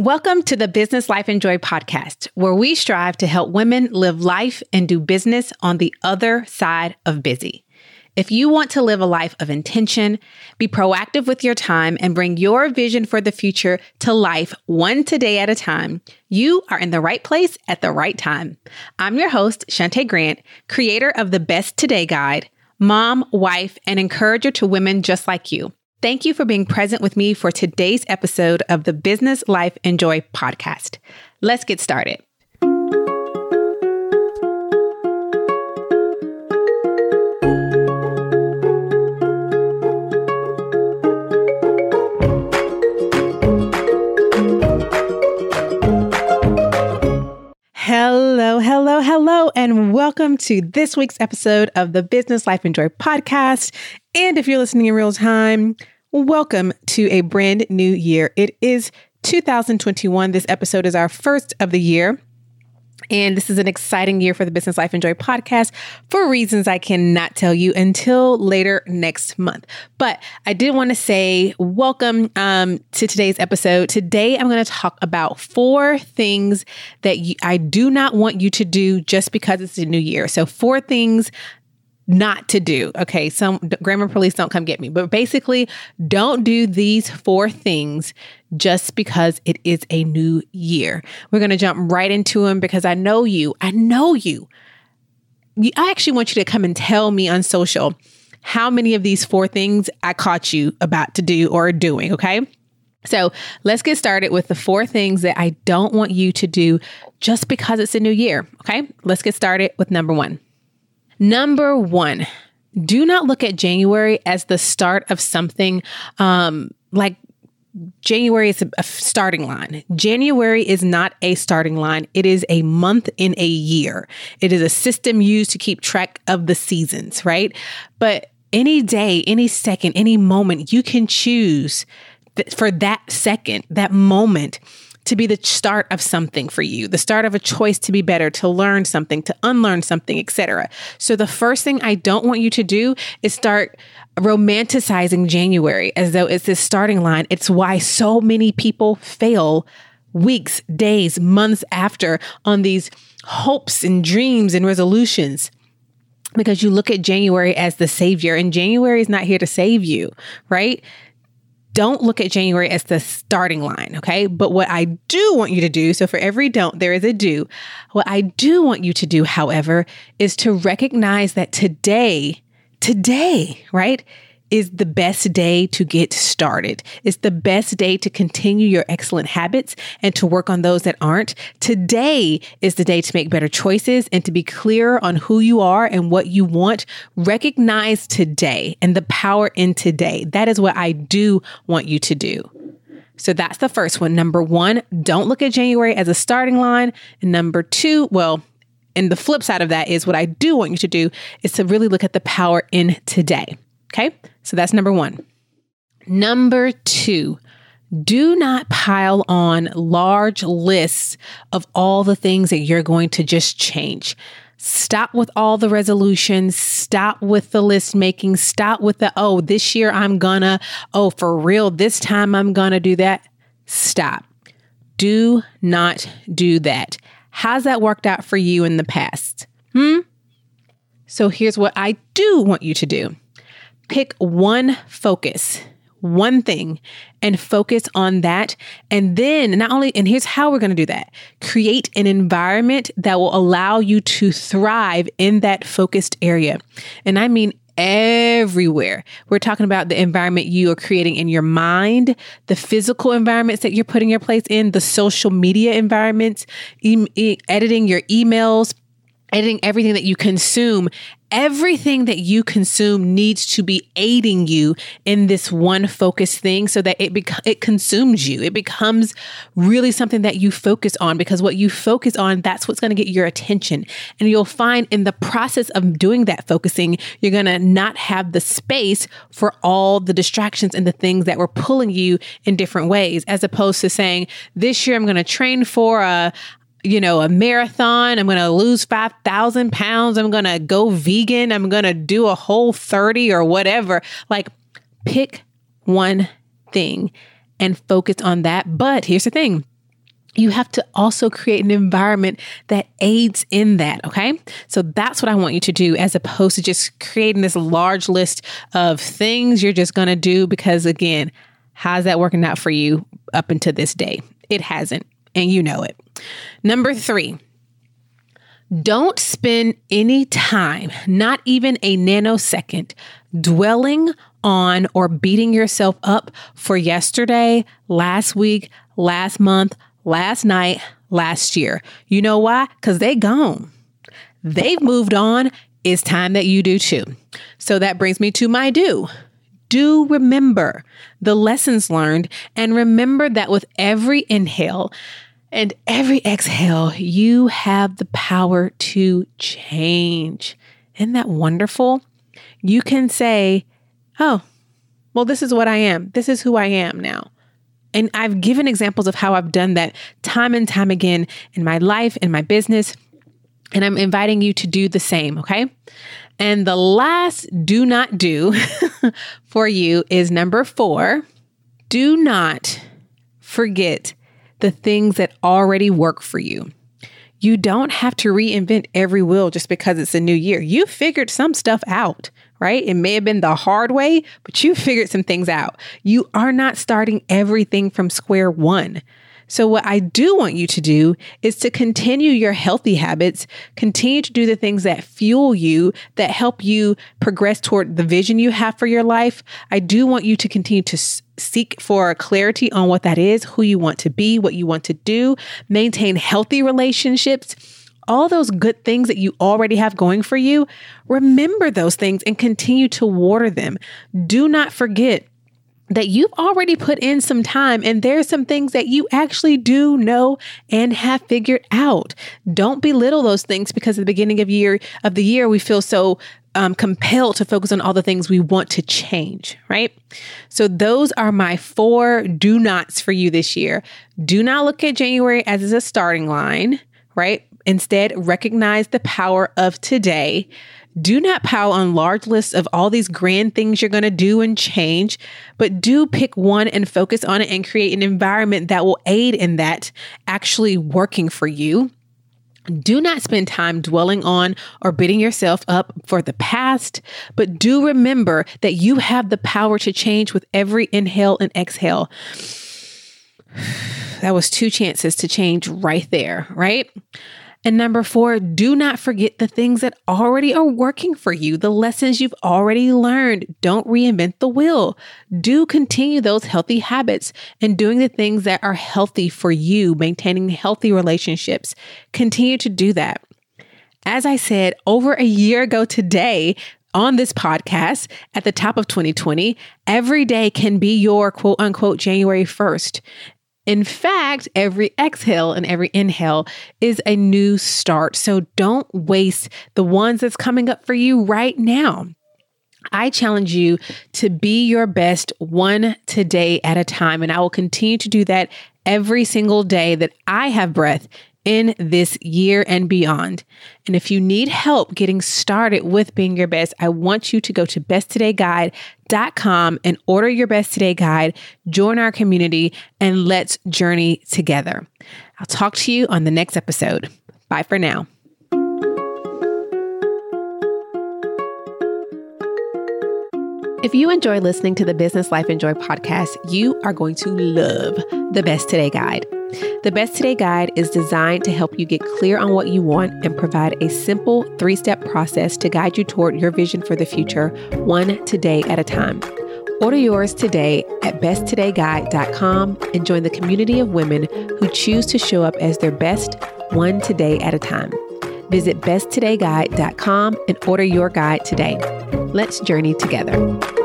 Welcome to the Business Life and Joy podcast, where we strive to help women live life and do business on the other side of busy. If you want to live a life of intention, be proactive with your time, and bring your vision for the future to life one today at a time, you are in the right place at the right time. I'm your host, Shunta Grant, creator of the Best Today Guide, mom, wife, and encourager to women just like you. Thank you for being present with me for today's episode of the Business Life and Joy podcast. Let's get started. Welcome to this week's episode of the Business Life and Joy podcast. And if you're listening in real time, welcome to a brand new year. It is 2021. This episode is our first of the year. And this is an exciting year for the Business Life and Joy podcast for reasons I cannot tell you until later next month. But I did want to say welcome um, to today's episode. Today, I'm going to talk about four things that you, I do not want you to do just because it's a new year. So, four things not to do. Okay, some grammar police don't come get me, but basically, don't do these four things just because it is a new year. We're going to jump right into them because I know you. I know you. I actually want you to come and tell me on social how many of these four things I caught you about to do or doing, okay? So let's get started with the four things that I don't want you to do just because it's a new year, okay? Let's get started with number one. Number one, do not look at January as the start of something um, like January is a, starting line. January is not a starting line. It is a month in a year. It is a system used to keep track of the seasons, right? But any day, any second, any moment, you can choose th- for that second, that moment to be the start of something for you, the start of a choice to be better, to learn something, to unlearn something, etc. So the first thing I don't want you to do is start romanticizing January as though it's this starting line. It's why so many people fail weeks, days, months after on these hopes and dreams and resolutions because you look at January as the savior and January is not here to save you, right? Don't look at January as the starting line, okay? But what I do want you to do, so for every don't, there is a do. What I do want you to do, however, is to recognize that today, today, right, is the best day to get started. It's the best day to continue your excellent habits and to work on those that aren't. Today is the day to make better choices and to be clear on who you are and what you want. Recognize today and the power in today. That is what I do want you to do. So that's the first one. Number one, don't look at January as a starting line. And number two, well, and the flip side of that is what I do want you to do is to really look at the power in today. Okay. So that's number one. Number two, do not pile on large lists of all the things that you're going to just change. Stop with all the resolutions. Stop with the list making. Stop with the, oh, this year I'm gonna, oh, for real, this time I'm gonna do that. Stop. Do not do that. How's that worked out for you in the past? Hmm? So here's what I do want you to do pick one focus, one thing, and focus on that. And then, not only, and here's how we're going to do that create an environment that will allow you to thrive in that focused area. And I mean, everywhere. We're talking about the environment you are creating in your mind, the physical environments that you're putting your place in, the social media environments, e- e- editing your emails, editing everything that you consume everything that you consume needs to be aiding you in this one focus thing so that it it consumes you. It becomes really something that you focus on because what you focus on that's what's going to get your attention. And you'll find in the process of doing that focusing you're going to not have the space for all the distractions and the things that were pulling you in different ways as opposed to saying this year i'm going to train for a you know, a marathon. I'm going to lose 5,000 pounds. I'm going to go vegan. I'm going to do a whole 30 or whatever. Like, pick one thing and focus on that. But here's the thing you have to also create an environment that aids in that. Okay. So that's what I want you to do as opposed to just creating this large list of things you're just to do because, again, how's that working out for you up until this day? It hasn't, and you know it. Number three, don't spend any time, not even a nanosecond, dwelling on or beating yourself up for yesterday, last week, last month, last night, last year. You know why? Because they gone. They've moved on. It's time that you do too. So that brings me to my do. Do remember the lessons learned and remember that with every inhale and every exhale, you have the power to change. Isn't that wonderful? You can say, Oh, well, this is what I am. This is who I am now. And I've given examples of how I've done that time and time again in my life, in my business. And I'm inviting you to do the same, okay? And the last do not do for you is number four do not forget the things that already work for you. You don't have to reinvent every wheel just because it's a new year. You figured some stuff out right? It may have been the hard way, but you figured some things out. You are not starting everything from square one. So, what I do want you to do is to continue your healthy habits, continue to do the things that fuel you, that help you progress toward the vision you have for your life. I do want you to continue to seek for clarity on what that is, who you want to be, what you want to do, maintain healthy relationships all those good things that you already have going for you, remember those things and continue to water them. Do not forget that you've already put in some time and there's some things that you actually do know and have figured out. Don't belittle those things because at the beginning of year of the year we feel so um, compelled to focus on all the things we want to change, right? So those are my four do nots for you this year. Do not look at January as a starting line, right? Instead, recognize the power of today. Do not pile on large lists of all these grand things you're going to do and change, but do pick one and focus on it and create an environment that will aid in that actually working for you. Do not spend time dwelling on or beating yourself up for the past, but do remember that you have the power to change with every inhale and exhale. That was two chances to change right there, right? And number four, do not forget the things that already are working for you, the lessons you've already learned. Don't reinvent the wheel. Do continue those healthy habits and doing the things that are healthy for you, maintaining healthy relationships. Continue to do that. As I said over a year ago today, on this podcast at the top of 2020, every day can be your quote unquote January 1st. In fact, every exhale and every inhale is a new start. So don't waste the ones that's coming up for you right now. I challenge you to be your best one today at a time. And I will continue to do that every single day that I have breath in this year and beyond. And if you need help getting started with being your best, I want you to go to besttodayguide.com and order your best today guide, join our community, and let's journey together. I'll talk to you on the next episode. Bye for now. If you enjoy listening to the Business Life and Joy podcast, you are going to love the Best Today Guide. The Best Today Guide is designed to help you get clear on what you want and provide a simple three step process to guide you toward your vision for the future, one today at a time. Order yours today at besttodayguide.com and join the community of women who choose to show up as their best one today at a time. Visit besttodayguide.com and order your guide today. Let's journey together.